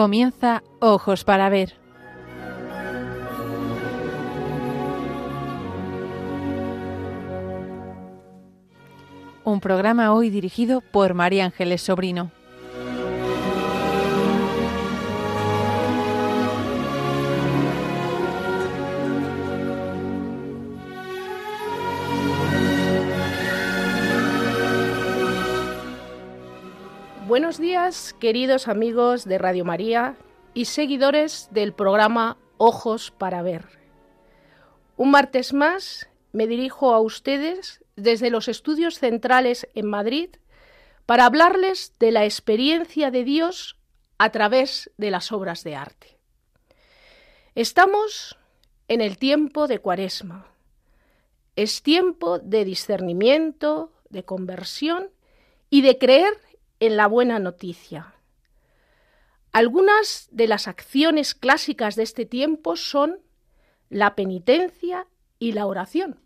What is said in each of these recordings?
Comienza Ojos para Ver. Un programa hoy dirigido por María Ángeles Sobrino. Buenos días, queridos amigos de Radio María y seguidores del programa Ojos para Ver. Un martes más me dirijo a ustedes desde los estudios centrales en Madrid para hablarles de la experiencia de Dios a través de las obras de arte. Estamos en el tiempo de Cuaresma. Es tiempo de discernimiento, de conversión y de creer en la buena noticia. Algunas de las acciones clásicas de este tiempo son la penitencia y la oración.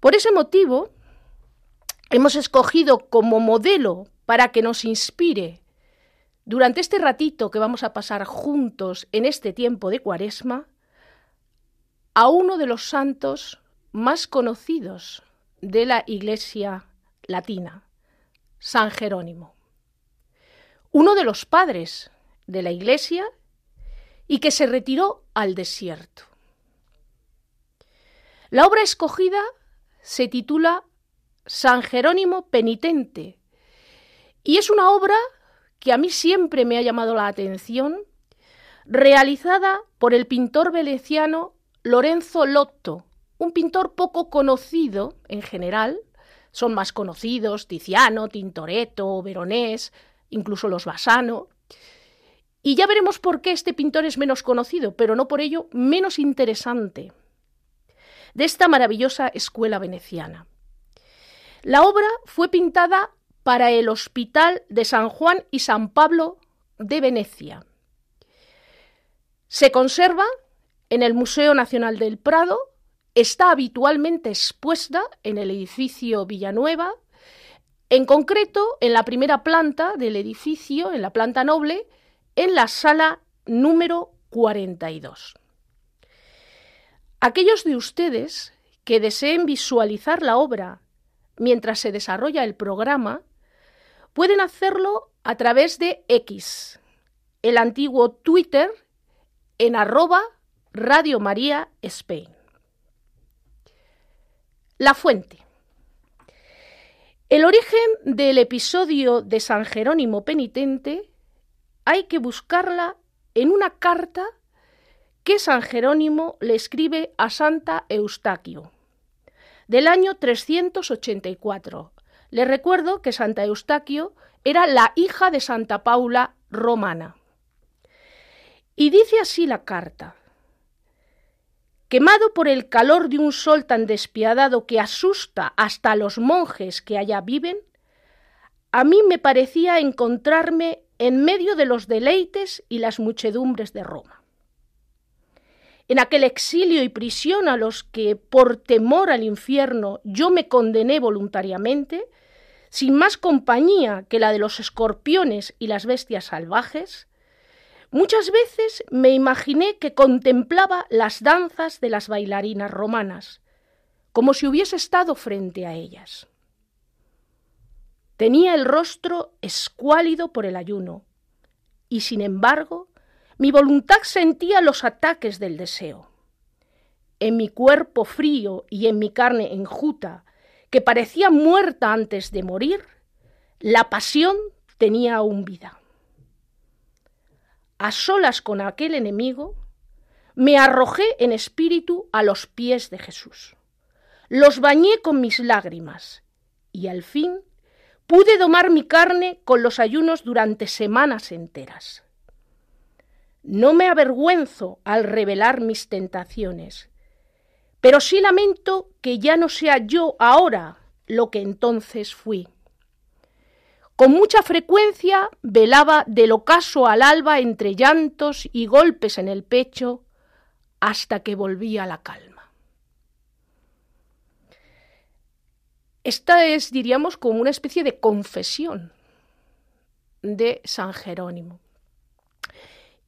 Por ese motivo, hemos escogido como modelo para que nos inspire durante este ratito que vamos a pasar juntos en este tiempo de Cuaresma a uno de los santos más conocidos de la Iglesia latina, San Jerónimo, uno de los padres de la Iglesia y que se retiró al desierto. La obra escogida se titula San Jerónimo Penitente y es una obra que a mí siempre me ha llamado la atención, realizada por el pintor veneciano Lorenzo Lotto, un pintor poco conocido en general, son más conocidos Tiziano, Tintoretto, Veronés, incluso los Bassano. Y ya veremos por qué este pintor es menos conocido, pero no por ello menos interesante de esta maravillosa escuela veneciana. La obra fue pintada para el Hospital de San Juan y San Pablo de Venecia. Se conserva en el Museo Nacional del Prado, está habitualmente expuesta en el edificio Villanueva, en concreto en la primera planta del edificio, en la planta noble, en la sala número 42. Aquellos de ustedes que deseen visualizar la obra mientras se desarrolla el programa, pueden hacerlo a través de X, el antiguo Twitter, en arroba Radio María Spain. La fuente. El origen del episodio de San Jerónimo Penitente hay que buscarla en una carta que San Jerónimo le escribe a Santa Eustaquio, del año 384. Le recuerdo que Santa Eustaquio era la hija de Santa Paula romana. Y dice así la carta. Quemado por el calor de un sol tan despiadado que asusta hasta a los monjes que allá viven, a mí me parecía encontrarme en medio de los deleites y las muchedumbres de Roma. En aquel exilio y prisión a los que por temor al infierno yo me condené voluntariamente, sin más compañía que la de los escorpiones y las bestias salvajes, muchas veces me imaginé que contemplaba las danzas de las bailarinas romanas, como si hubiese estado frente a ellas. Tenía el rostro escuálido por el ayuno, y sin embargo mi voluntad sentía los ataques del deseo. En mi cuerpo frío y en mi carne enjuta, que parecía muerta antes de morir, la pasión tenía aún vida. A solas con aquel enemigo, me arrojé en espíritu a los pies de Jesús. Los bañé con mis lágrimas y al fin pude domar mi carne con los ayunos durante semanas enteras. No me avergüenzo al revelar mis tentaciones, pero sí lamento que ya no sea yo ahora lo que entonces fui. Con mucha frecuencia velaba del ocaso al alba entre llantos y golpes en el pecho hasta que volví a la calma. Esta es, diríamos, como una especie de confesión de San Jerónimo.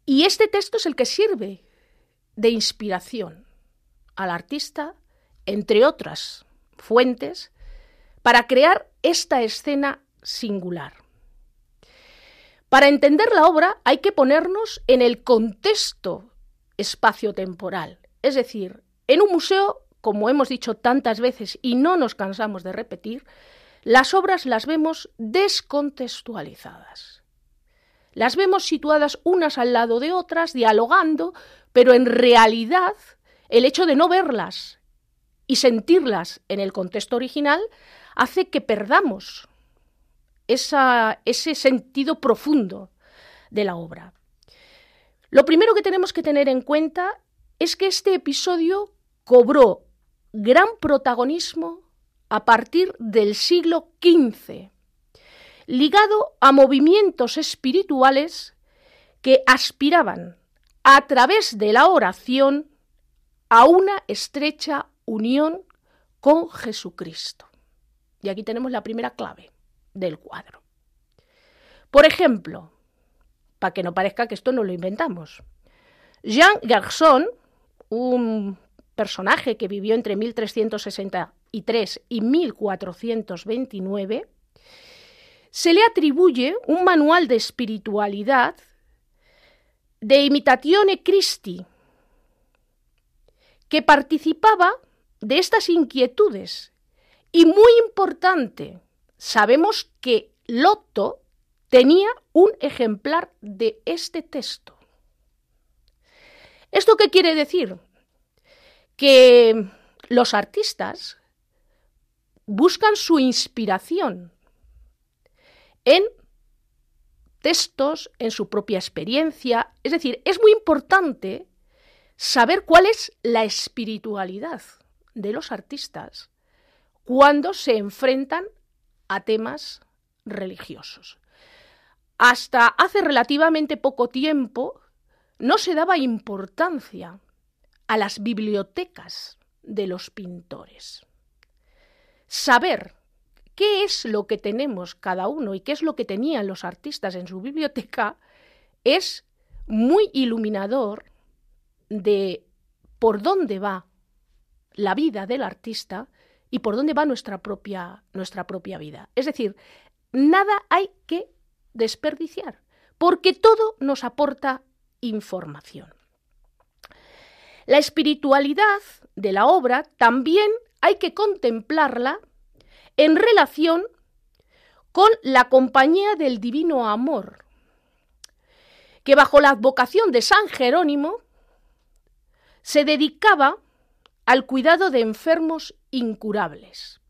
Y este texto es el que sirve de inspiración al artista, entre otras fuentes, para crear esta escena singular. Para entender la obra hay que ponernos en el contexto espacio-temporal, es decir, en un museo, como hemos dicho tantas veces y no nos cansamos de repetir, las obras las vemos descontextualizadas. Las vemos situadas unas al lado de otras, dialogando, pero en realidad el hecho de no verlas y sentirlas en el contexto original hace que perdamos ese sentido profundo de la obra. Lo primero que tenemos que tener en cuenta es que este episodio cobró gran protagonismo a partir del siglo XV, ligado a movimientos espirituales que aspiraban a través de la oración a una estrecha unión con Jesucristo. Y aquí tenemos la primera clave del cuadro. Por ejemplo, para que no parezca que esto no lo inventamos, Jean Gerson, un personaje que vivió entre 1363 y 1429, se le atribuye un manual de espiritualidad de Imitazione Christi, que participaba de estas inquietudes. Y muy importante, sabemos que Lotto tenía un ejemplar de este texto. ¿Esto qué quiere decir? Que los artistas buscan su inspiración en textos, en su propia experiencia. Es decir, es muy importante saber cuál es la espiritualidad de los artistas cuando se enfrentan a temas religiosos. Hasta hace relativamente poco tiempo no se daba importancia a las bibliotecas de los pintores. Saber qué es lo que tenemos cada uno y qué es lo que tenían los artistas en su biblioteca es muy iluminador de por dónde va la vida del artista y por dónde va nuestra propia, nuestra propia vida. Es decir, nada hay que desperdiciar, porque todo nos aporta información. La espiritualidad de la obra también hay que contemplarla en relación con la compañía del divino amor, que bajo la advocación de San Jerónimo se dedicaba al cuidado de enfermos incurables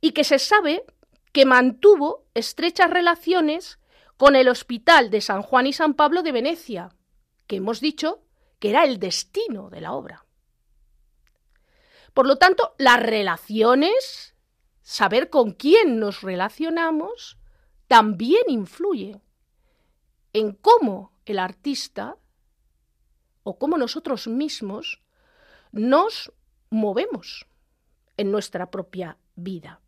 y que se sabe que mantuvo estrechas relaciones con el Hospital de San Juan y San Pablo de Venecia, que hemos dicho que era el destino de la obra. Por lo tanto, las relaciones, saber con quién nos relacionamos, también influye en cómo el artista o cómo nosotros mismos nos movemos en nuestra propia vida.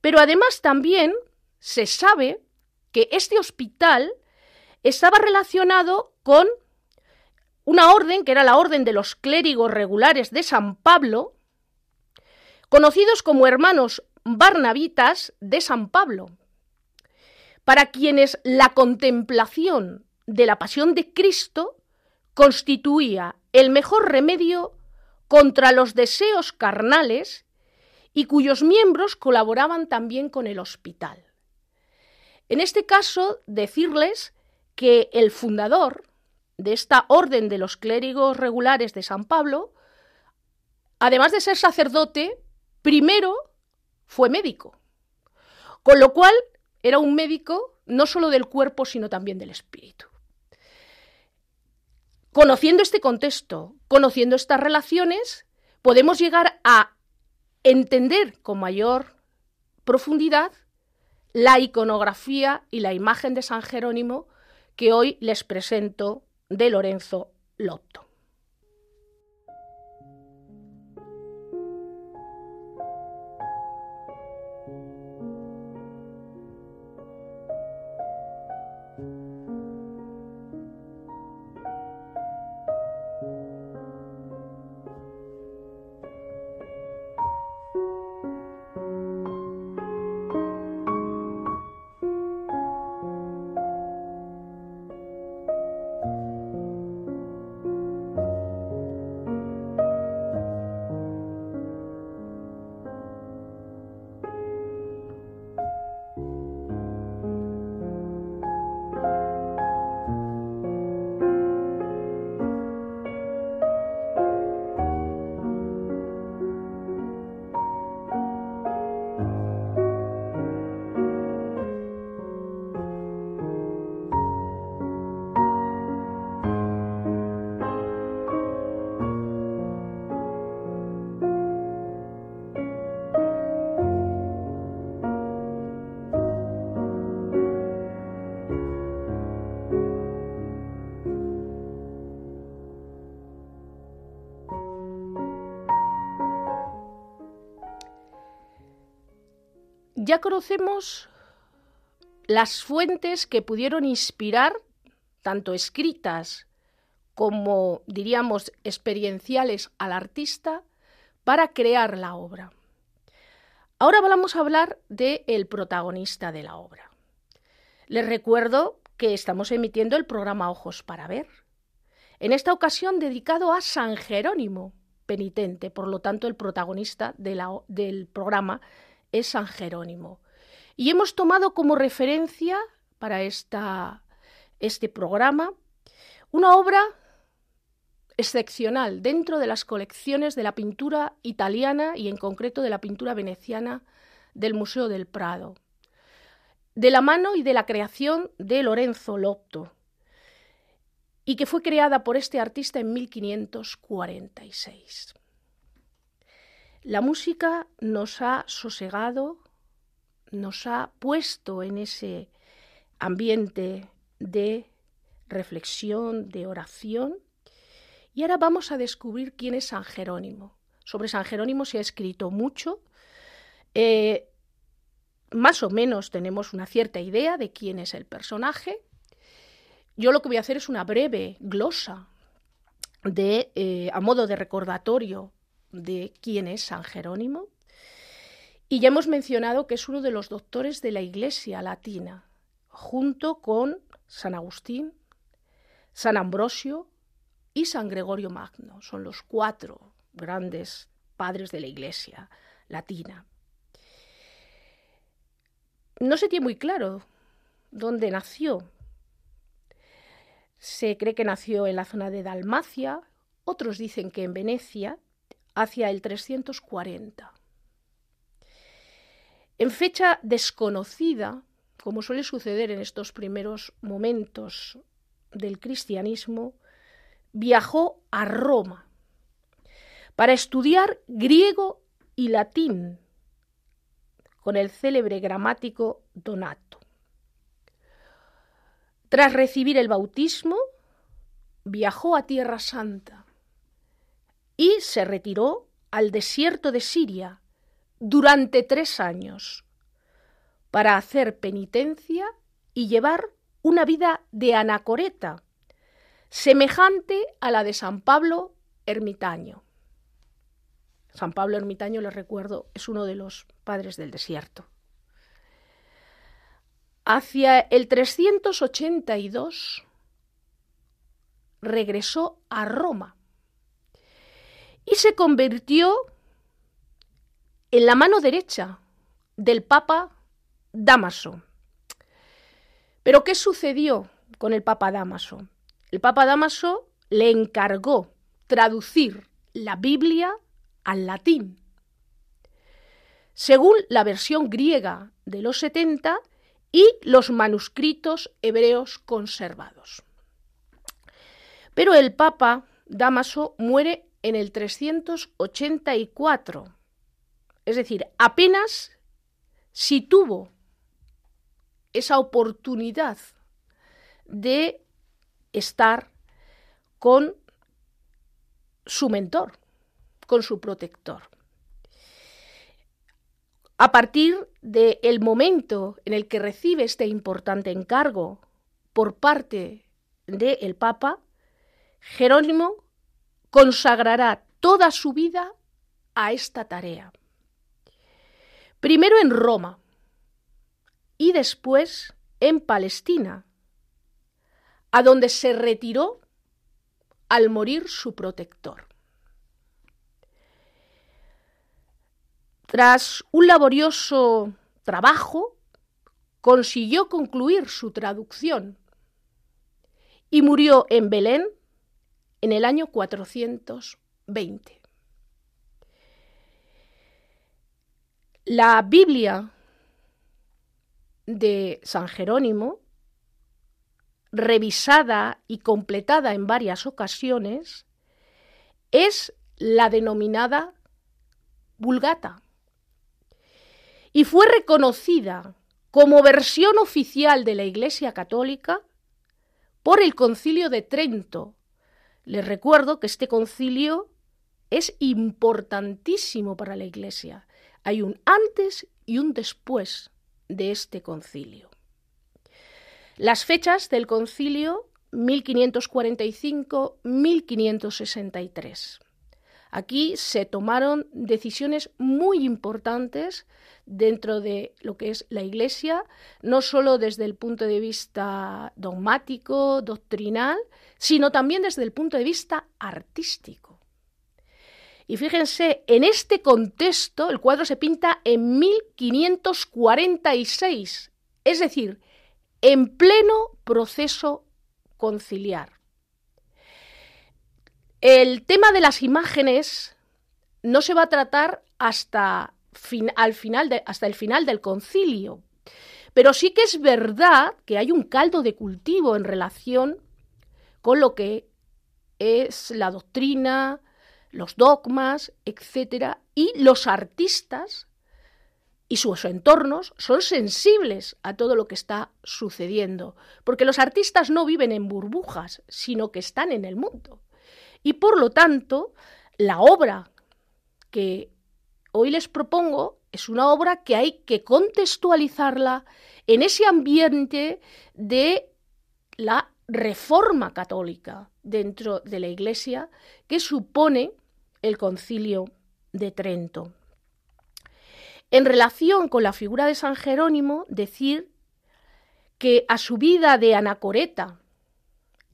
Pero además también se sabe que este hospital estaba relacionado con una orden que era la orden de los clérigos regulares de San Pablo, conocidos como hermanos barnabitas de San Pablo, para quienes la contemplación de la pasión de Cristo constituía el mejor remedio contra los deseos carnales y cuyos miembros colaboraban también con el hospital. En este caso, decirles que el fundador de esta orden de los clérigos regulares de San Pablo, además de ser sacerdote, primero fue médico, con lo cual era un médico no solo del cuerpo, sino también del espíritu. Conociendo este contexto, conociendo estas relaciones, podemos llegar a entender con mayor profundidad la iconografía y la imagen de San Jerónimo que hoy les presento de Lorenzo Lotto. Ya conocemos las fuentes que pudieron inspirar, tanto escritas como, diríamos, experienciales al artista, para crear la obra. Ahora vamos a hablar del protagonista de la obra. Les recuerdo que estamos emitiendo el programa Ojos para Ver, en esta ocasión dedicado a San Jerónimo, penitente, por lo tanto el protagonista del programa es San Jerónimo. Y hemos tomado como referencia para este programa una obra excepcional dentro de las colecciones de la pintura italiana y en concreto de la pintura veneciana del Museo del Prado, de la mano y de la creación de Lorenzo Lotto, y que fue creada por este artista en 1546. La música nos ha sosegado, nos ha puesto en ese ambiente de reflexión, de oración, y ahora vamos a descubrir quién es San Jerónimo. Sobre San Jerónimo se ha escrito mucho. Eh, más o menos tenemos una cierta idea de quién es el personaje, yo lo que voy a hacer es una breve glosa de, eh, a modo de recordatorio de quién es San Jerónimo. Y ya hemos mencionado que es uno de los doctores de la Iglesia latina, junto con San Agustín, San Ambrosio y San Gregorio Magno. Son los cuatro grandes padres de la Iglesia latina. No se tiene muy claro dónde nació, se cree que nació en la zona de Dalmacia, otros dicen que en Venecia, hacia el 340. En fecha desconocida, como suele suceder en estos primeros momentos del cristianismo, viajó a Roma para estudiar griego y latín con el célebre gramático Donato. Tras recibir el bautismo, viajó a Tierra Santa y se retiró al desierto de Siria durante tres años para hacer penitencia y llevar una vida de anacoreta, semejante a la de San Pablo ermitaño. San Pablo ermitaño, les recuerdo, es uno de los padres del desierto. Hacia el 382 regresó a Roma y se convirtió en la mano derecha del Papa Damaso. Pero ¿qué sucedió con el Papa Damaso? El Papa Damaso le encargó traducir la Biblia al latín. Según la versión griega de los 70, y los manuscritos hebreos conservados. Pero el Papa Damaso muere en el 384, es decir, apenas si tuvo esa oportunidad de estar con su mentor, con su protector. A partir del momento en el que recibe este importante encargo por parte del Papa, Jerónimo consagrará toda su vida a esta tarea. Primero en Roma y después en Palestina, a donde se retiró al morir su protector. Tras un laborioso trabajo, consiguió concluir su traducción y murió en Belén en el año 420. La Biblia de San Jerónimo, revisada y completada en varias ocasiones, es la denominada Vulgata y fue reconocida como versión oficial de la Iglesia Católica por el Concilio de Trento. Les recuerdo que este concilio es importantísimo para la Iglesia. Hay un antes y un después de este concilio. Las fechas del concilio 1545-1563. Aquí se tomaron decisiones muy importantes dentro de lo que es la Iglesia, no solo desde el punto de vista dogmático, doctrinal, sino también desde el punto de vista artístico. Y fíjense, en este contexto el cuadro se pinta en 1546, es decir, en pleno proceso conciliar. El tema de las imágenes no se va a tratar hasta, al final hasta el final del concilio, pero sí que es verdad que hay un caldo de cultivo en relación con lo que es la doctrina, los dogmas, etcétera, y los artistas y sus entornos son sensibles a todo lo que está sucediendo, porque los artistas no viven en burbujas, sino que están en el mundo. Y por lo tanto, la obra que hoy les propongo es una obra que hay que contextualizarla en ese ambiente de la reforma católica dentro de la Iglesia que supone el concilio de Trento. En relación con la figura de San Jerónimo, decir que a su vida de anacoreta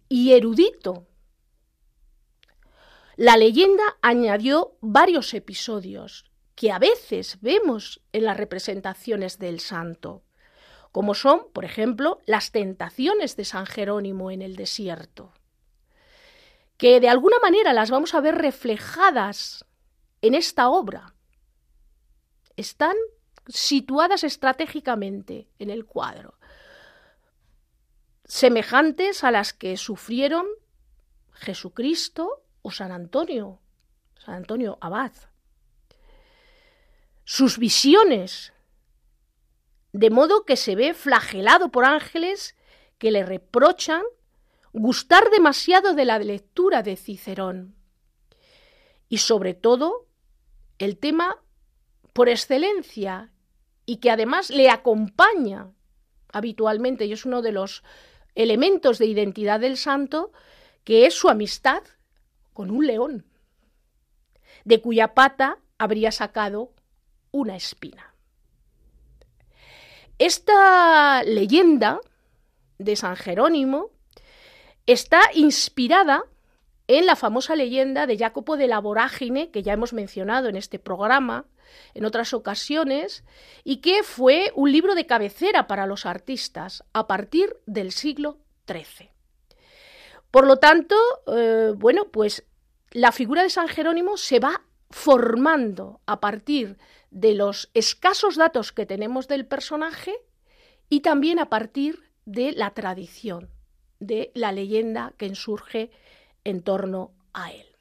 y erudito, la leyenda añadió varios episodios que a veces vemos en las representaciones del santo, como son, por ejemplo, las tentaciones de San Jerónimo en el desierto, que de alguna manera las vamos a ver reflejadas en esta obra. Están situadas estratégicamente en el cuadro, semejantes a las que sufrieron Jesucristo o San Antonio, San Antonio Abad. Sus visiones, de modo que se ve flagelado por ángeles que le reprochan gustar demasiado de la lectura de Cicerón. Y sobre todo, el tema por excelencia y que además le acompaña habitualmente y es uno de los elementos de identidad del santo, que es su amistad con un león, de cuya pata habría sacado una espina. Esta leyenda de San Jerónimo está inspirada en la famosa leyenda de Jacopo de la Vorágine, que ya hemos mencionado en este programa, en otras ocasiones y que fue un libro de cabecera para los artistas a partir del siglo XIII. Por lo tanto, eh, bueno, pues la figura de San Jerónimo se va formando a partir de los escasos datos que tenemos del personaje y también a partir de la tradición, de la leyenda que surge en torno a él.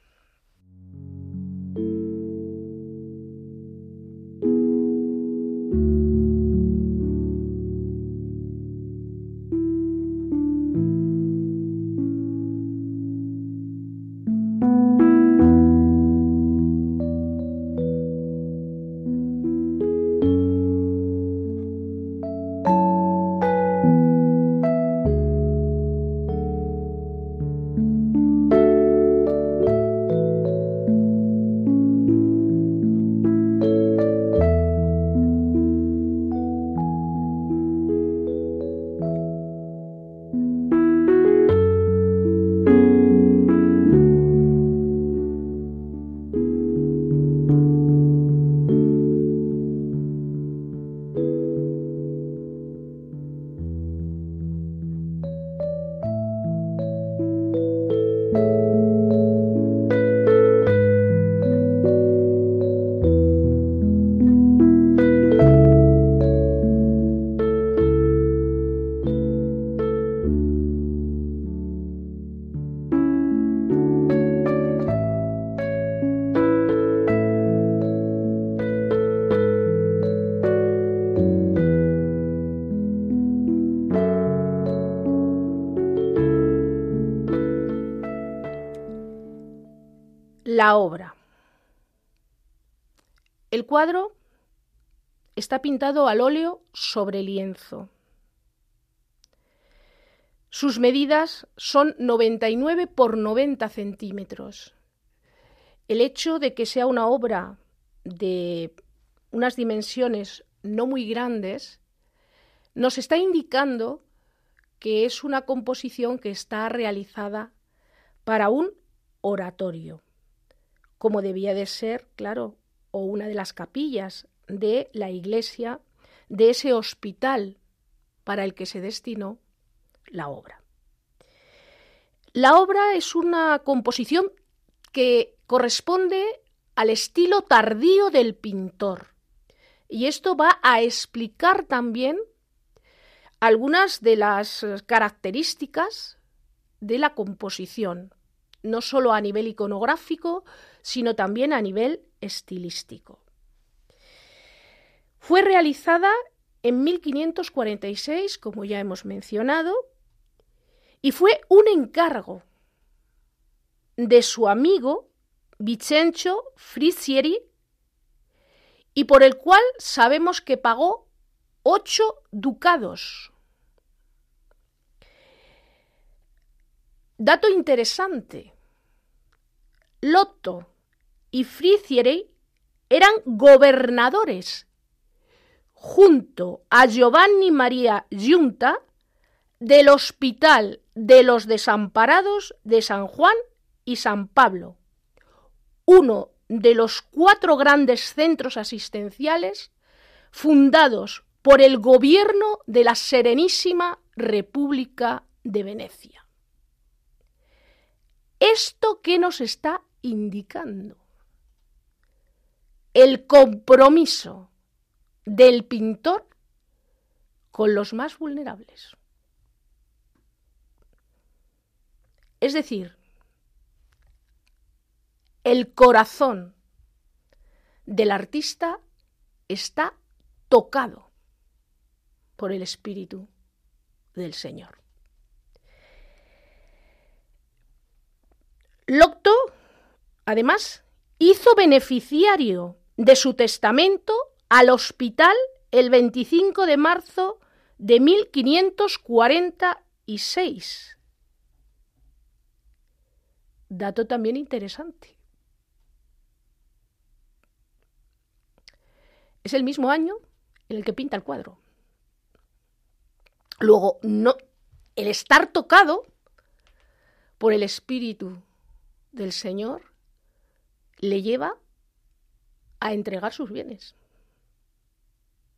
Pintado al óleo sobre lienzo. Sus medidas son 99 por 90 centímetros. El hecho de que sea una obra de unas dimensiones no muy grandes nos está indicando que es una composición que está realizada para un oratorio, como debía de ser, claro, o una de las capillas de la iglesia, de ese hospital para el que se destinó la obra. La obra es una composición que corresponde al estilo tardío del pintor. Y esto va a explicar también algunas de las características de la composición, no solo a nivel iconográfico, sino también a nivel estilístico. Fue realizada en 1546, como ya hemos mencionado, y fue un encargo de su amigo Vicencio Frisieri y por el cual sabemos que pagó ocho ducados. Dato interesante. Lotto y Frisieri eran gobernadores junto a Giovanni María Giunta del Hospital de los Desamparados de San Juan y San Pablo, uno de los cuatro grandes centros asistenciales fundados por el gobierno de la Serenísima República de Venecia. ¿Esto qué nos está indicando? El compromiso del pintor con los más vulnerables. Es decir, el corazón del artista está tocado por el Espíritu del Señor. Locto, además, hizo beneficiario de su testamento al hospital el 25 de marzo de 1546. Dato también interesante. Es el mismo año en el que pinta el cuadro. Luego, no, el estar tocado por el Espíritu del Señor le lleva a entregar sus bienes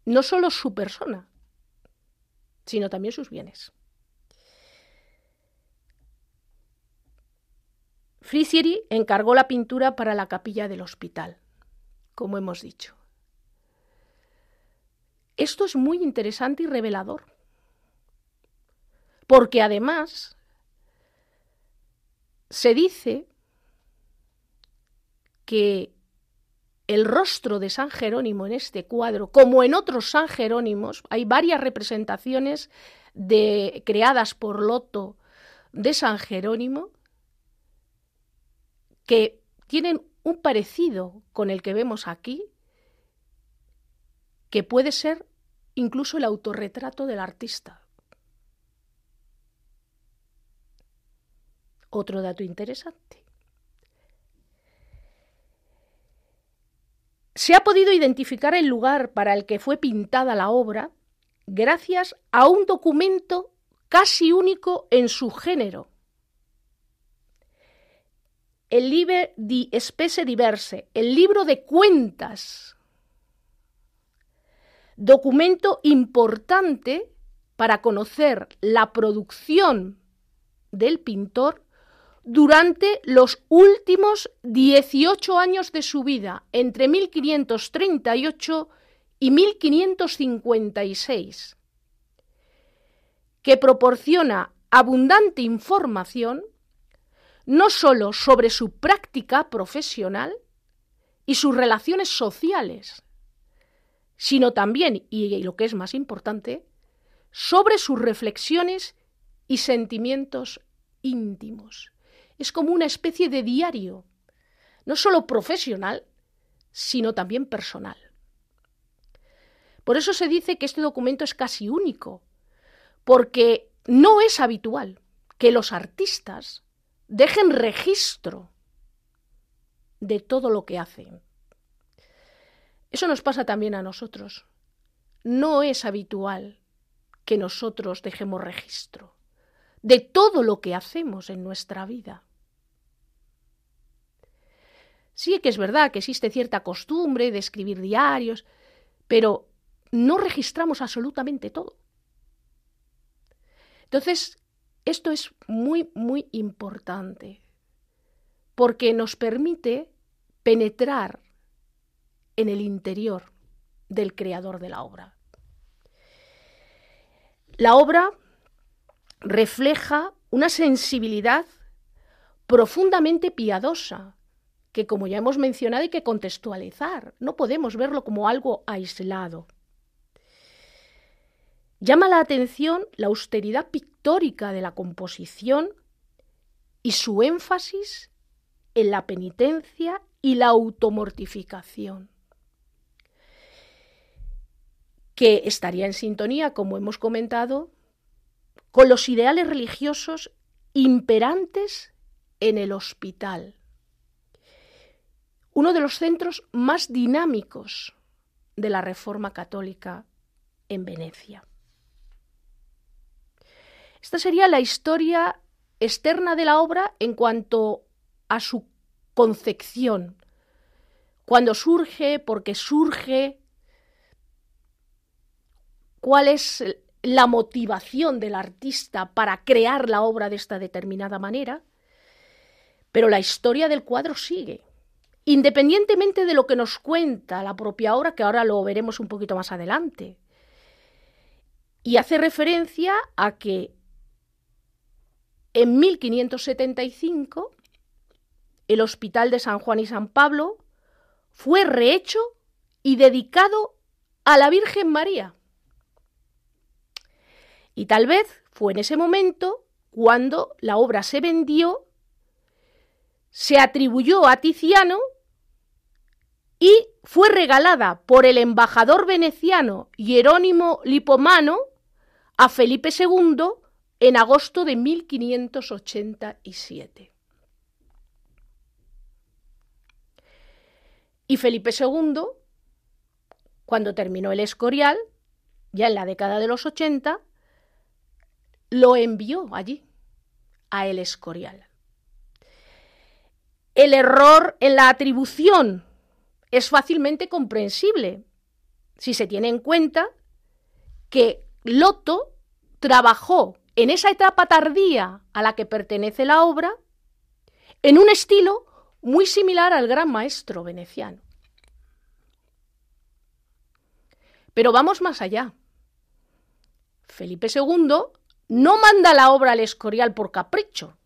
no solo su persona, sino también sus bienes. Frisieri encargó la pintura para la capilla del hospital, como hemos dicho. Esto es muy interesante y revelador, porque además se dice que el rostro de San Jerónimo en este cuadro, como en otros San Jerónimos, hay varias representaciones de, creadas por Loto de San Jerónimo que tienen un parecido con el que vemos aquí, que puede ser incluso el autorretrato del artista. Otro dato interesante. Se ha podido identificar el lugar para el que fue pintada la obra gracias a un documento casi único en su género. El Liber di Spese Diverse, el libro de cuentas, documento importante para conocer la producción del pintor durante los últimos 18 años de su vida, entre 1538 y 1556, que proporciona abundante información no sólo sobre su práctica profesional y sus relaciones sociales, sino también, y lo que es más importante, sobre sus reflexiones y sentimientos íntimos es como una especie de diario, no solo profesional, sino también personal. Por eso se dice que este documento es casi único, porque no es habitual que los artistas dejen registro de todo lo que hacen. Eso nos pasa también a nosotros. No es habitual que nosotros dejemos registro de todo lo que hacemos en nuestra vida. Sí que es verdad que existe cierta costumbre de escribir diarios, pero no registramos absolutamente todo. Entonces, esto es muy, muy importante, porque nos permite penetrar en el interior del creador de la obra. La obra refleja una sensibilidad profundamente piadosa, que como ya hemos mencionado hay que contextualizar, no podemos verlo como algo aislado. Llama la atención la austeridad pictórica de la composición y su énfasis en la penitencia y la automortificación, que estaría en sintonía, como hemos comentado, con los ideales religiosos imperantes en el hospital uno de los centros más dinámicos de la Reforma Católica en Venecia. Esta sería la historia externa de la obra en cuanto a su concepción, cuando surge, por qué surge, cuál es la motivación del artista para crear la obra de esta determinada manera, pero la historia del cuadro sigue independientemente de lo que nos cuenta la propia obra, que ahora lo veremos un poquito más adelante. Y hace referencia a que en 1575 el Hospital de San Juan y San Pablo fue rehecho y dedicado a la Virgen María. Y tal vez fue en ese momento cuando la obra se vendió, se atribuyó a Tiziano y fue regalada por el embajador veneciano Hierónimo Lipomano a Felipe II en agosto de 1587. Y Felipe II, cuando terminó el Escorial, ya en la década de los 80, lo envió allí, a el Escorial. El error en la atribución es fácilmente comprensible si se tiene en cuenta que Loto trabajó en esa etapa tardía a la que pertenece la obra en un estilo muy similar al gran maestro veneciano. Pero vamos más allá. Felipe II no manda la obra al Escorial por capricho.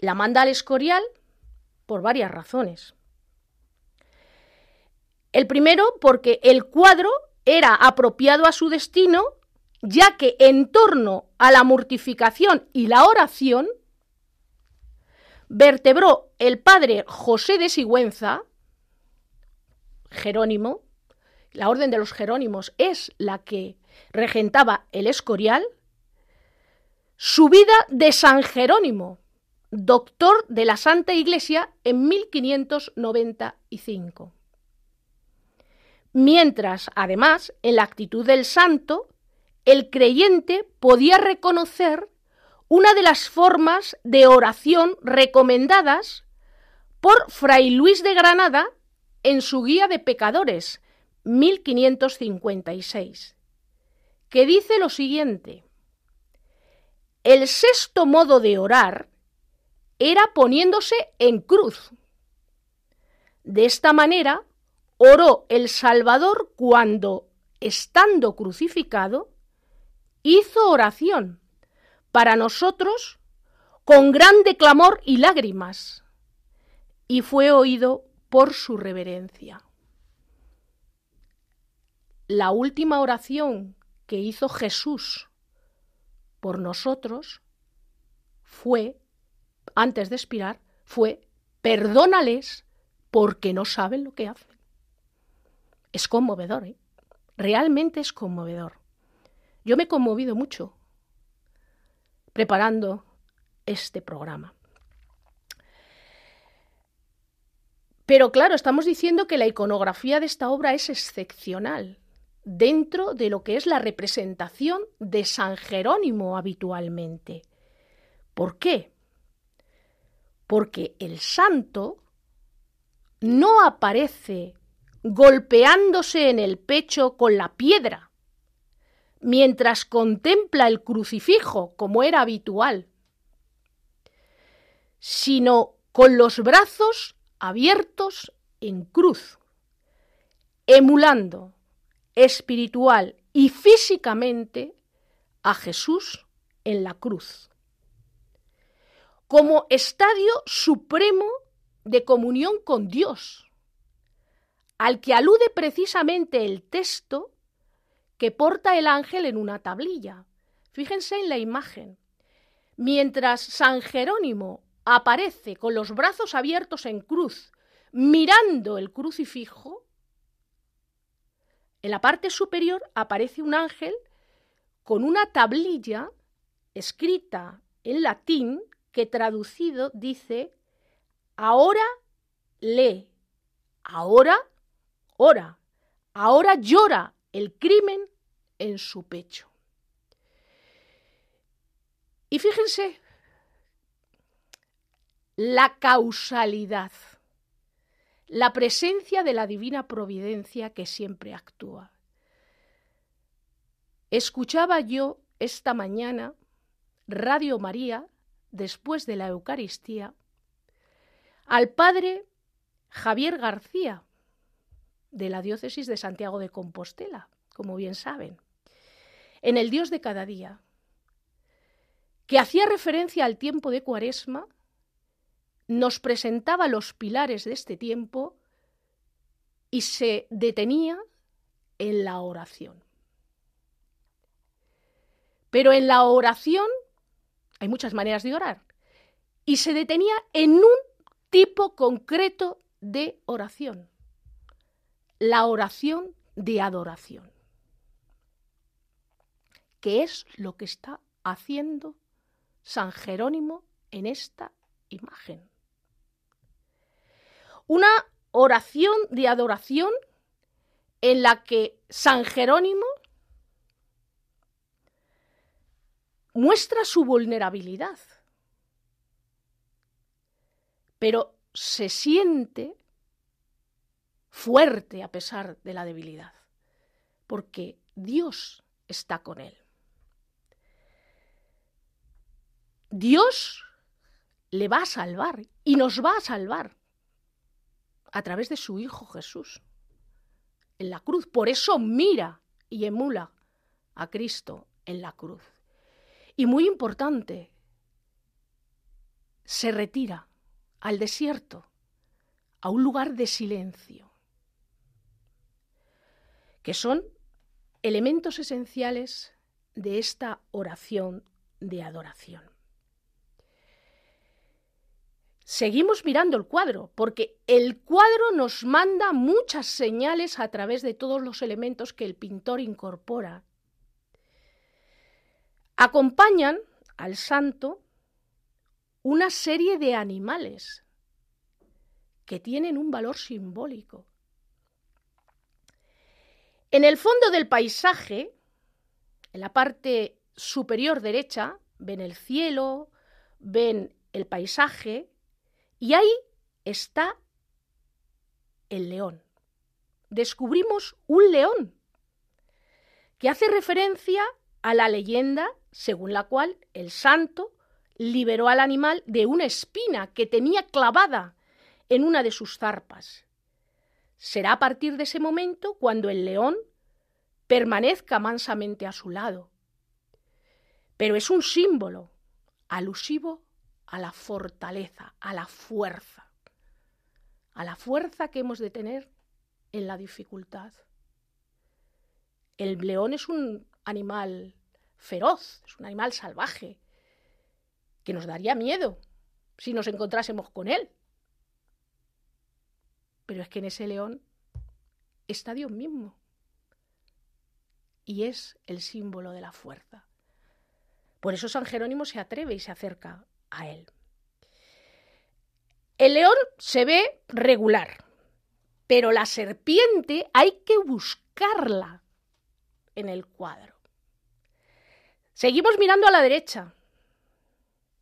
La manda al Escorial por varias razones. El primero, porque el cuadro era apropiado a su destino, ya que en torno a la mortificación y la oración, vertebró el padre José de Sigüenza, Jerónimo, la orden de los Jerónimos es la que regentaba el Escorial, su vida de San Jerónimo, doctor de la Santa Iglesia en 1595 mientras, además, en la actitud del santo, el creyente podía reconocer una de las formas de oración recomendadas por Fray Luis de Granada en su Guía de Pecadores, 1556, que dice lo siguiente. El sexto modo de orar era poniéndose en cruz. De esta manera, oró el Salvador cuando, estando crucificado, hizo oración para nosotros con grande clamor y lágrimas, y fue oído por su reverencia. La última oración que hizo Jesús por nosotros fue, antes de expirar, fue, perdónales porque no saben lo que hacen. Es conmovedor, ¿eh? Realmente es conmovedor. Yo me he conmovido mucho preparando este programa. Pero claro, estamos diciendo que la iconografía de esta obra es excepcional dentro de lo que es la representación de San Jerónimo habitualmente. ¿Por qué? Porque el santo no aparece golpeándose en el pecho con la piedra, mientras contempla el crucifijo, como era habitual, sino con los brazos abiertos en cruz, emulando espiritual y físicamente a Jesús en la cruz, como estadio supremo de comunión con Dios, al que alude precisamente el texto que porta el ángel en una tablilla. Fíjense en la imagen. Mientras San Jerónimo aparece con los brazos abiertos en cruz, mirando el crucifijo, en la parte superior aparece un ángel con una tablilla escrita en latín que traducido dice, ahora lee, ahora ora, ahora llora el crimen en su pecho. Y fíjense la causalidad, la presencia de la divina providencia que siempre actúa. Escuchaba yo esta mañana Radio María, después de la Eucaristía, al padre Javier García, de la diócesis de Santiago de Compostela, como bien saben, en el Dios de cada día, que hacía referencia al tiempo de Cuaresma nos presentaba los pilares de este tiempo y se detenía en la oración. Pero en la oración hay muchas maneras de orar. Y se detenía en un tipo concreto de oración, la oración de adoración, que es lo que está haciendo San Jerónimo en esta imagen. Una oración de adoración en la que San Jerónimo muestra su vulnerabilidad, pero se siente fuerte a pesar de la debilidad, porque Dios está con él. Dios le va a salvar y nos va a salvar a través de su Hijo Jesús en la cruz. Por eso mira y emula a Cristo en la cruz. Y muy importante, se retira al desierto, a un lugar de silencio, que son elementos esenciales de esta oración de adoración. Seguimos mirando el cuadro, porque el cuadro nos manda muchas señales a través de todos los elementos que el pintor incorpora. Acompañan al santo una serie de animales que tienen un valor simbólico. En el fondo del paisaje, en la parte superior derecha, ven el cielo, ven el paisaje, y ahí está el león. Descubrimos un león que hace referencia a la leyenda según la cual el santo liberó al animal de una espina que tenía clavada en una de sus zarpas. Será a partir de ese momento cuando el león permanezca mansamente a su lado. Pero es un símbolo alusivo a la fortaleza, a la fuerza, a la fuerza que hemos de tener en la dificultad. El león es un animal feroz, es un animal salvaje, que nos daría miedo si nos encontrásemos con él. Pero es que en ese león está Dios mismo. y es el símbolo de la fuerza. Por eso San Jerónimo se atreve y se acerca a él. El león se ve regular, pero la serpiente hay que buscarla en el cuadro. Seguimos mirando a la derecha.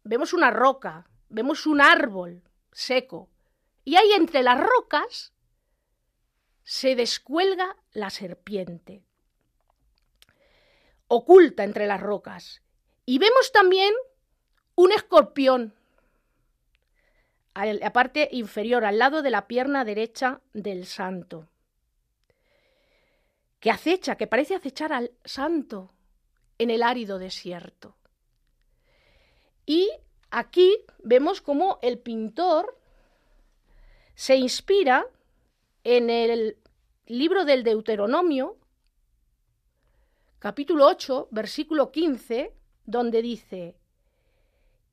Vemos una roca, vemos un árbol seco, y ahí entre las rocas se descuelga la serpiente, oculta entre las rocas. Y vemos también un escorpión a la parte inferior, al lado de la pierna derecha del santo, que acecha, que parece acechar al santo en el árido desierto. Y aquí vemos cómo el pintor se inspira en el libro del Deuteronomio, capítulo 8, versículo 15, donde dice,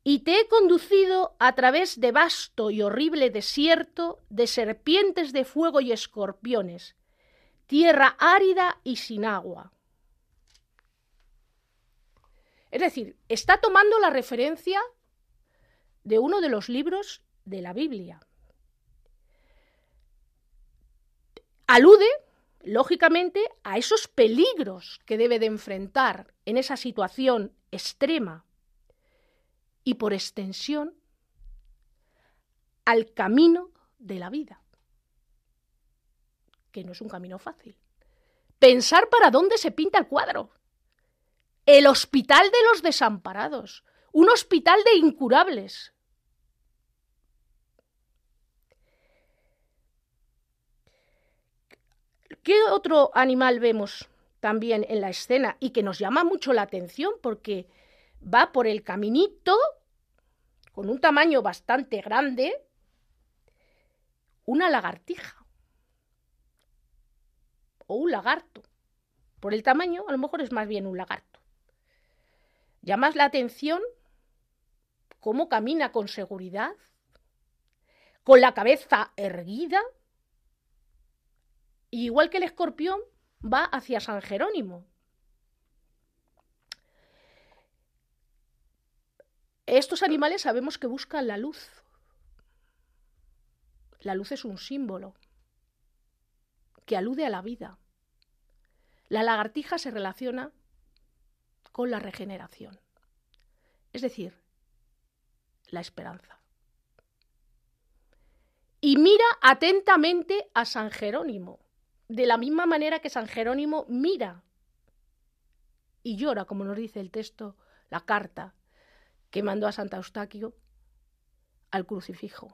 y te he conducido a través de vasto y horrible desierto, de serpientes de fuego y escorpiones, tierra árida y sin agua. Es decir, está tomando la referencia de uno de los libros de la Biblia. Alude, lógicamente, a esos peligros que debe de enfrentar en esa situación extrema y por extensión al camino de la vida, que no es un camino fácil. Pensar para dónde se pinta el cuadro. El hospital de los desamparados, un hospital de incurables. ¿Qué otro animal vemos también en la escena y que nos llama mucho la atención porque va por el caminito con un tamaño bastante grande, una lagartija o un lagarto. Por el tamaño, a lo mejor es más bien un lagarto. Llamas la atención cómo camina con seguridad, con la cabeza erguida, igual que el escorpión va hacia San Jerónimo. Estos animales sabemos que buscan la luz. La luz es un símbolo que alude a la vida. La lagartija se relaciona con la regeneración, es decir, la esperanza. Y mira atentamente a San Jerónimo, de la misma manera que San Jerónimo mira y llora, como nos dice el texto, la carta que mandó a Santa Eustaquio al crucifijo.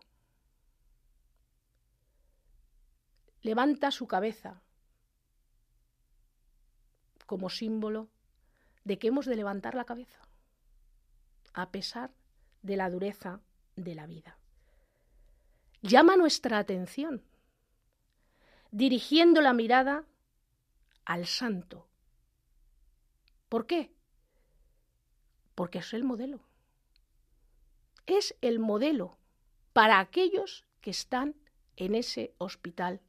Levanta su cabeza como símbolo de que hemos de levantar la cabeza, a pesar de la dureza de la vida. Llama nuestra atención, dirigiendo la mirada al santo. ¿Por qué? Porque es el modelo es el modelo para aquellos que están en ese hospital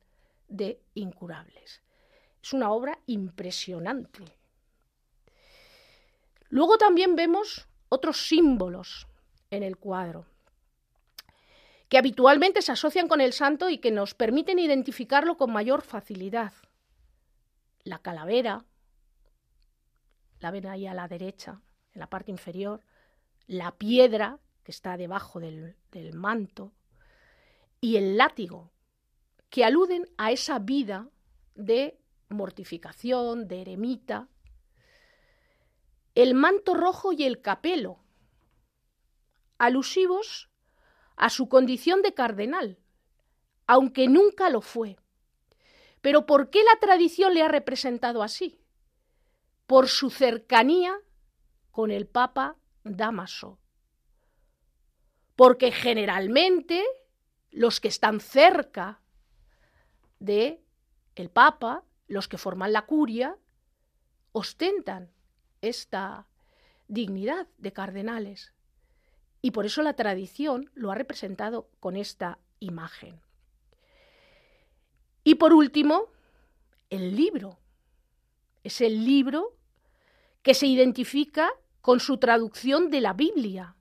de incurables. Es una obra impresionante. Luego también vemos otros símbolos en el cuadro que habitualmente se asocian con el santo y que nos permiten identificarlo con mayor facilidad. La calavera, la ven ahí a la derecha, en la parte inferior, la piedra que está debajo del, del manto, y el látigo, que aluden a esa vida de mortificación, de eremita, el manto rojo y el capelo, alusivos a su condición de cardenal, aunque nunca lo fue. Pero ¿por qué la tradición le ha representado así? Por su cercanía con el Papa Damaso, porque generalmente los que están cerca de el Papa, los que forman la curia, ostentan esta dignidad de cardenales. Y por eso la tradición lo ha representado con esta imagen. Y por último, el libro. Es el libro que se identifica con su traducción de la Biblia,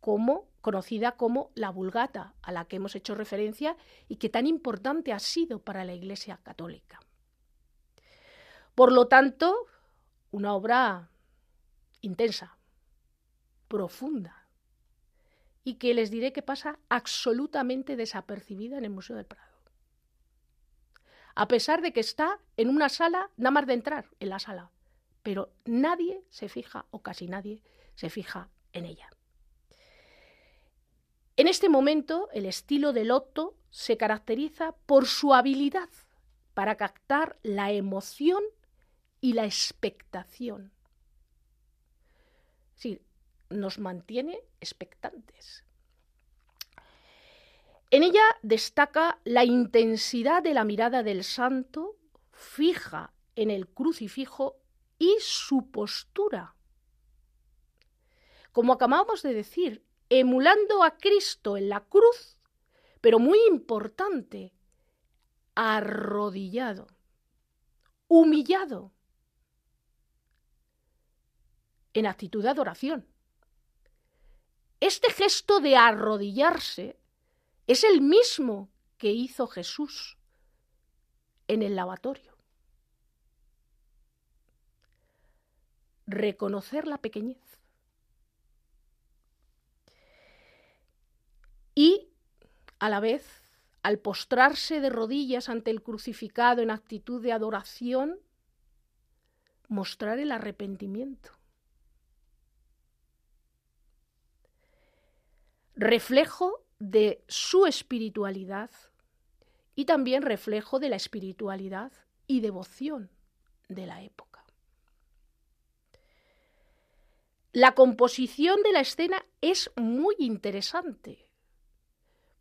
como, conocida como la Vulgata, a la que hemos hecho referencia y que tan importante ha sido para la Iglesia católica. Por lo tanto, una obra intensa, profunda, y que les diré que pasa absolutamente desapercibida en el Museo del Prado. A pesar de que está en una sala, nada más de entrar en la sala, pero nadie se fija, o casi nadie, se fija en ella. En este momento, el estilo de Lotto se caracteriza por su habilidad para captar la emoción y la expectación. Nos mantiene expectantes. En ella destaca la intensidad de la mirada del santo fija en el crucifijo y su postura. Como acabamos de decir, emulando a Cristo en la cruz, pero muy importante, arrodillado, humillado, en actitud de adoración. Este gesto de arrodillarse es el mismo que hizo Jesús en el lavatorio. Reconocer la pequeñez. Y, a la vez, al postrarse de rodillas ante el crucificado en actitud de adoración, mostrar el arrepentimiento. Reflejo de su espiritualidad y también reflejo de la espiritualidad y devoción de la época. La composición de la escena es muy interesante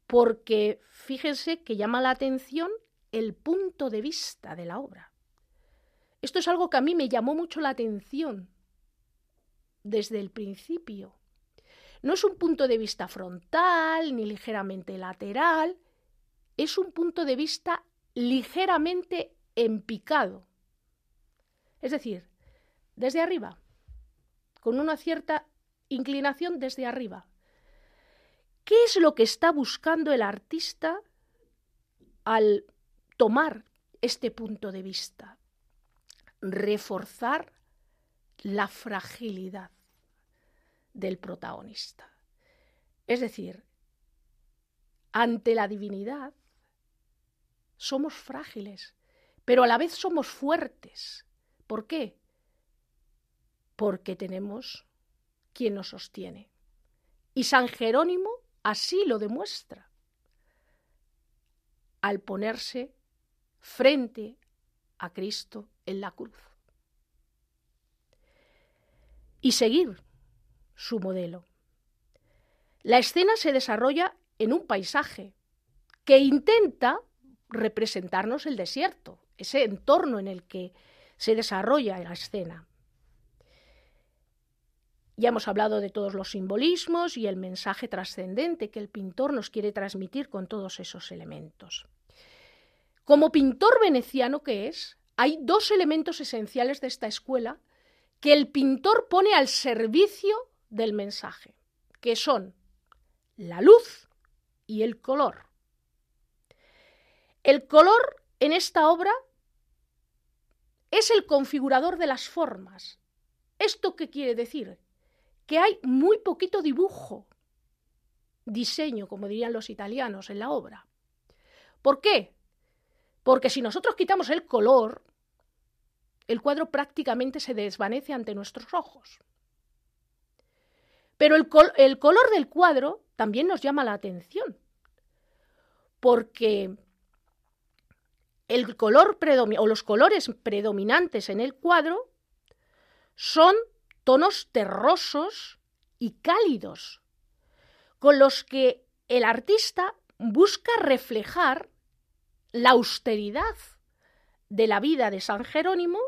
porque fíjense que llama la atención el punto de vista de la obra. Esto es algo que a mí me llamó mucho la atención desde el principio no es un punto de vista frontal ni ligeramente lateral, es un punto de vista ligeramente empicado. Es decir, desde arriba, con una cierta inclinación desde arriba. ¿Qué es lo que está buscando el artista al tomar este punto de vista? Reforzar la fragilidad del protagonista. Es decir, ante la divinidad somos frágiles, pero a la vez somos fuertes. ¿Por qué? Porque tenemos quien nos sostiene. Y San Jerónimo así lo demuestra al ponerse frente a Cristo en la cruz. Y seguir su modelo. La escena se desarrolla en un paisaje que intenta representarnos el desierto, ese entorno en el que se desarrolla la escena. Ya hemos hablado de todos los simbolismos y el mensaje trascendente que el pintor nos quiere transmitir con todos esos elementos. Como pintor veneciano que es, hay dos elementos esenciales de esta escuela que el pintor pone al servicio del mensaje, que son la luz y el color. El color en esta obra es el configurador de las formas. ¿Esto qué quiere decir? Que hay muy poquito dibujo, diseño, como dirían los italianos, en la obra. ¿Por qué? Porque si nosotros quitamos el color, el cuadro prácticamente se desvanece ante nuestros ojos. Pero el, color del cuadro también nos llama la atención, porque el color o los colores predominantes en el cuadro son tonos terrosos y cálidos, con los que el artista busca reflejar la austeridad de la vida de San Jerónimo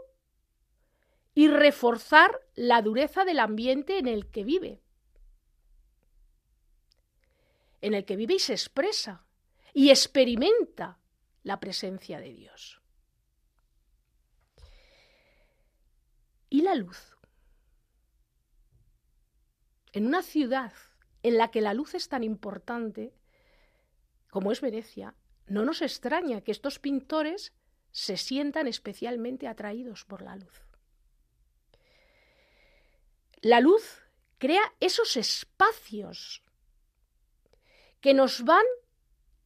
y reforzar la dureza del ambiente en el que vive en el que vive y se expresa y experimenta la presencia de Dios. y la luz. En una ciudad en la que la luz es tan importante como es Venecia, no nos extraña que estos pintores se sientan especialmente atraídos por la luz. La luz crea esos espacios que nos van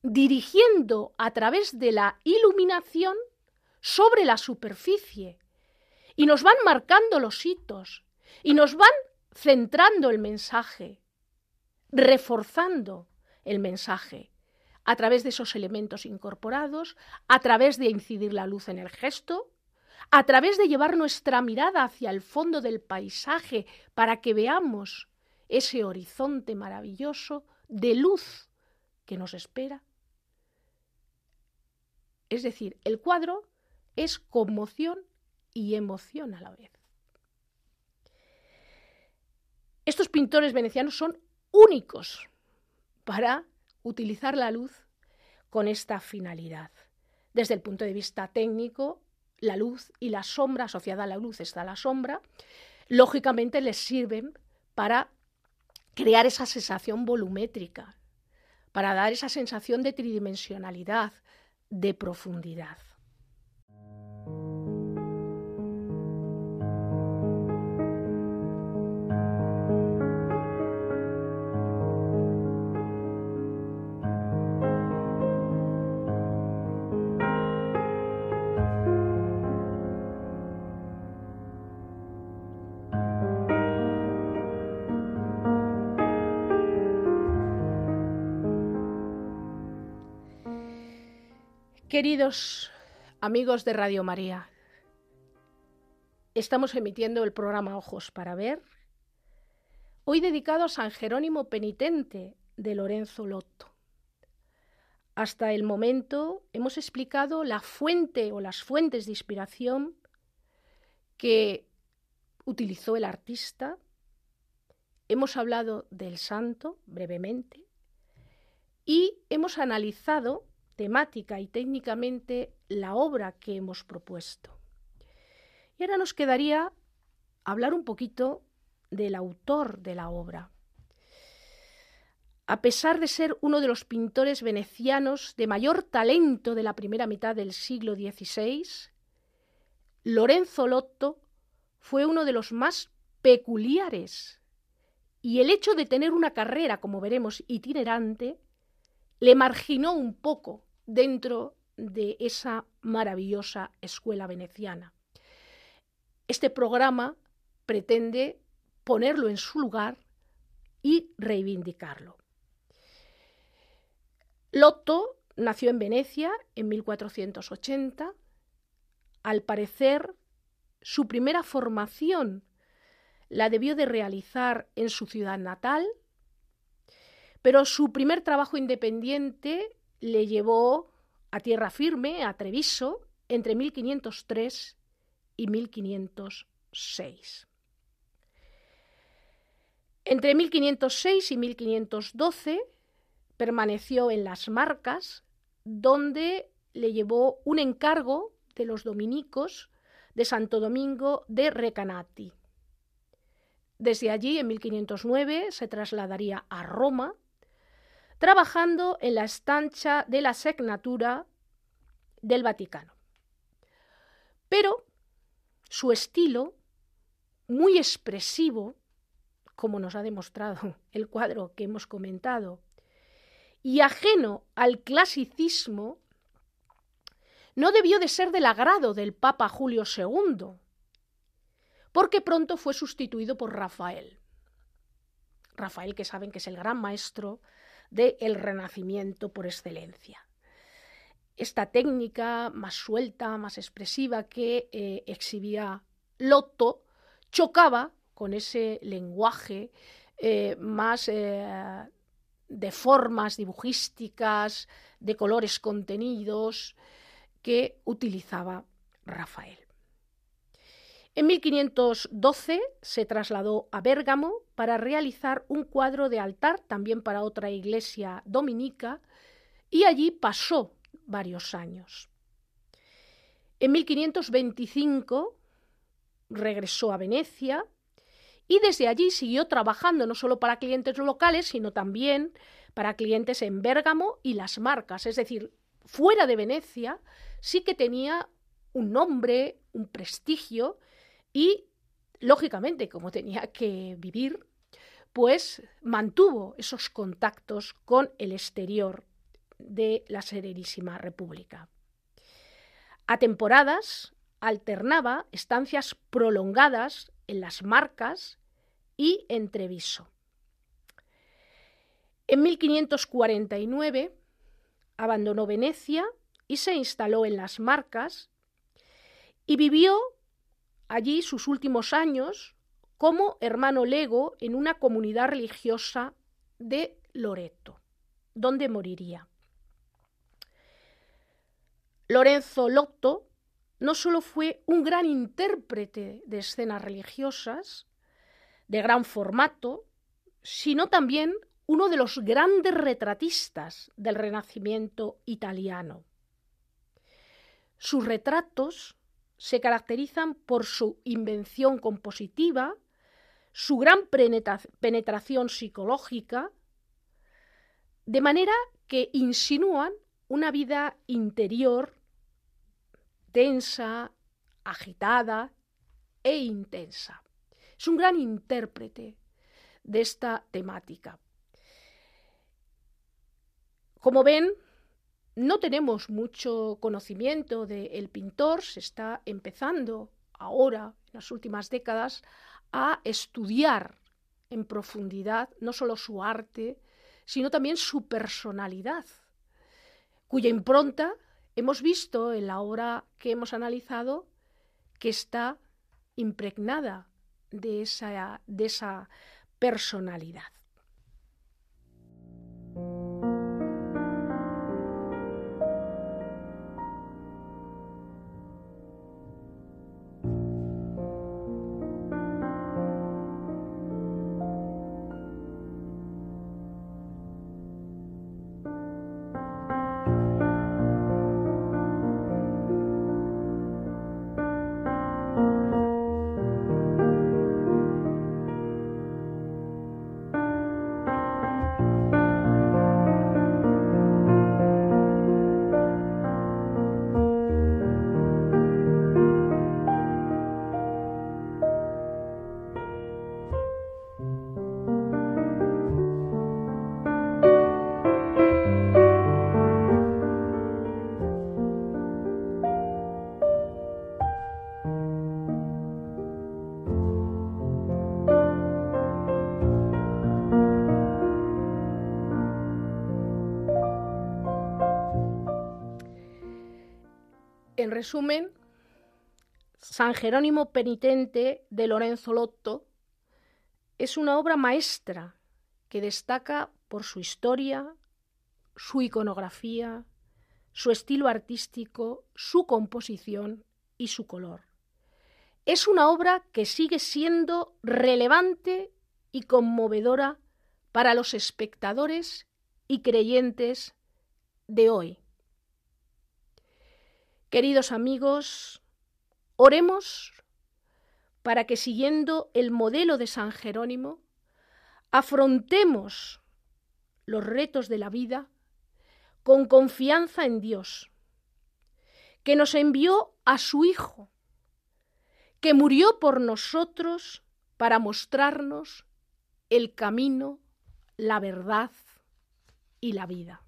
dirigiendo a través de la iluminación sobre la superficie y nos van marcando los hitos y nos van centrando el mensaje, reforzando el mensaje a través de esos elementos incorporados, a través de incidir la luz en el gesto, a través de llevar nuestra mirada hacia el fondo del paisaje para que veamos ese horizonte maravilloso de luz que nos espera. Es decir, el cuadro es conmoción y emoción a la vez. Estos pintores venecianos son únicos para utilizar la luz con esta finalidad. Desde el punto de vista técnico, la luz y la sombra, asociada a la luz está la sombra, lógicamente les sirven para crear esa sensación volumétrica, para dar esa sensación de tridimensionalidad, de profundidad. Queridos amigos de Radio María, estamos emitiendo el programa Ojos para Ver, hoy dedicado a San Jerónimo Penitente de Lorenzo Lotto. Hasta el momento hemos explicado la fuente o las fuentes de inspiración que utilizó el artista, hemos hablado del santo brevemente y hemos analizado temática y técnicamente la obra que hemos propuesto. Y ahora nos quedaría hablar un poquito del autor de la obra. A pesar de ser uno de los pintores venecianos de mayor talento de la primera mitad del siglo XVI, Lorenzo Lotto fue uno de los más peculiares y el hecho de tener una carrera, como veremos, itinerante, le marginó un poco dentro de esa maravillosa escuela veneciana. Este programa pretende ponerlo en su lugar y reivindicarlo. Lotto nació en Venecia en 1480. Al parecer, su primera formación la debió de realizar en su ciudad natal, pero su primer trabajo independiente le llevó a tierra firme, a Treviso, entre 1503 y 1506. Entre 1506 y 1512 permaneció en las Marcas, donde le llevó un encargo de los dominicos de Santo Domingo de Recanati. Desde allí, en 1509, se trasladaría a Roma, trabajando en la estancha de la Segnatura del Vaticano. Pero su estilo, muy expresivo, como nos ha demostrado el cuadro que hemos comentado, y ajeno al clasicismo, no debió de ser del agrado del Papa Julio II, porque pronto fue sustituido por Rafael. Rafael, que saben que es el gran maestro del Renacimiento por excelencia. Esta técnica más suelta, más expresiva que eh, exhibía Lotto chocaba con ese lenguaje eh, más eh, de formas dibujísticas, de colores contenidos que utilizaba Rafael. En 1512 se trasladó a Bérgamo para realizar un cuadro de altar, también para otra iglesia dominica, y allí pasó varios años. En 1525 regresó a Venecia y desde allí siguió trabajando no solo para clientes locales, sino también para clientes en Bérgamo y las marcas. Es decir, fuera de Venecia sí que tenía un nombre, un prestigio y, lógicamente, como tenía que vivir, pues mantuvo esos contactos con el exterior de la Serenísima República. A temporadas alternaba estancias prolongadas en las marcas y en Treviso. En 1549 abandonó Venecia y se instaló en las marcas y vivió allí sus últimos años como hermano lego en una comunidad religiosa de Loreto, donde moriría. Lorenzo Lotto no solo fue un gran intérprete de escenas religiosas, de gran formato, sino también uno de los grandes retratistas del Renacimiento italiano. Sus retratos se caracterizan por su invención compositiva, su gran penetración psicológica, de manera que insinúan una vida interior tensa, agitada e intensa. Es un gran intérprete de esta temática. Como ven, no tenemos mucho conocimiento del pintor, se está empezando ahora, en las últimas décadas, a estudiar en profundidad no solo su arte, sino también su personalidad, cuya impronta hemos visto en la obra que hemos analizado que está impregnada de esa, personalidad. Resumen, San Jerónimo Penitente de Lorenzo Lotto es una obra maestra que destaca por su historia, su iconografía, su estilo artístico, su composición y su color. Es una obra que sigue siendo relevante y conmovedora para los espectadores y creyentes de hoy. Queridos amigos, oremos para que siguiendo el modelo de San Jerónimo, afrontemos los retos de la vida con confianza en Dios, que nos envió a su Hijo, que murió por nosotros para mostrarnos el camino, la verdad y la vida.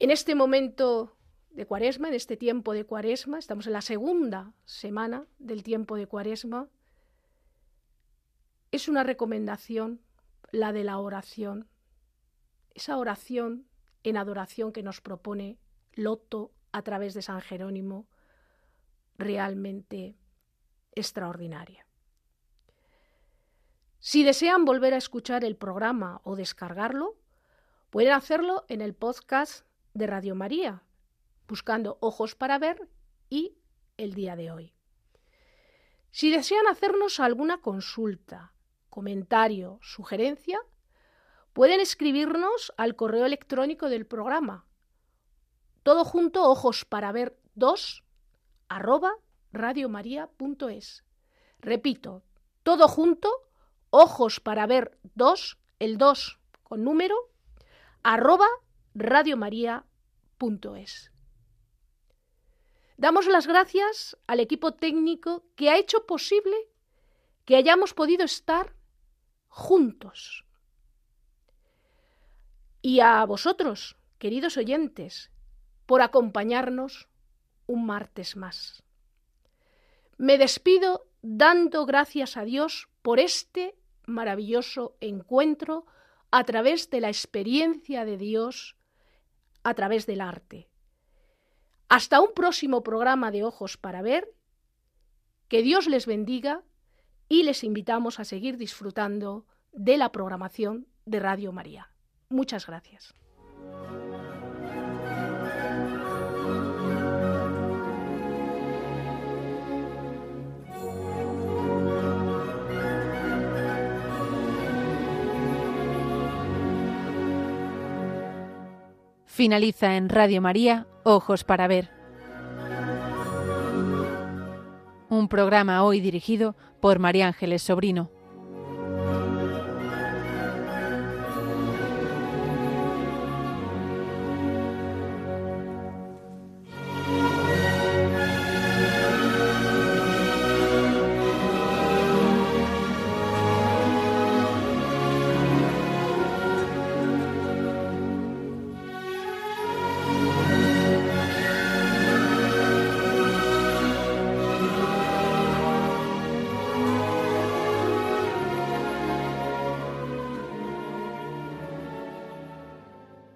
En este momento de cuaresma, en este tiempo de cuaresma, estamos en la segunda semana del tiempo de cuaresma, es una recomendación la de la oración. Esa oración en adoración que nos propone Loto a través de San Jerónimo, realmente extraordinaria. Si desean volver a escuchar el programa o descargarlo, pueden hacerlo en el podcast de Radio María, buscando Ojos para Ver y el día de hoy. Si desean hacernos alguna consulta, comentario, sugerencia, pueden escribirnos al correo electrónico del programa. Todo junto, ojos para ver 2 arroba radiomaria.es. Repito, todo junto, ojos para ver dos, el dos con número, arroba radiomaria.es. Damos las gracias al equipo técnico que ha hecho posible que hayamos podido estar juntos. Y a vosotros, queridos oyentes, por acompañarnos un martes más. Me despido dando gracias a Dios por este maravilloso encuentro a través de la experiencia de Dios, a través del arte. Hasta un próximo programa de Ojos para Ver. Que Dios les bendiga y les invitamos a seguir disfrutando de la programación de Radio María. Muchas gracias. Finaliza en Radio María, Ojos para Ver. Un programa hoy dirigido por María Ángeles Sobrino.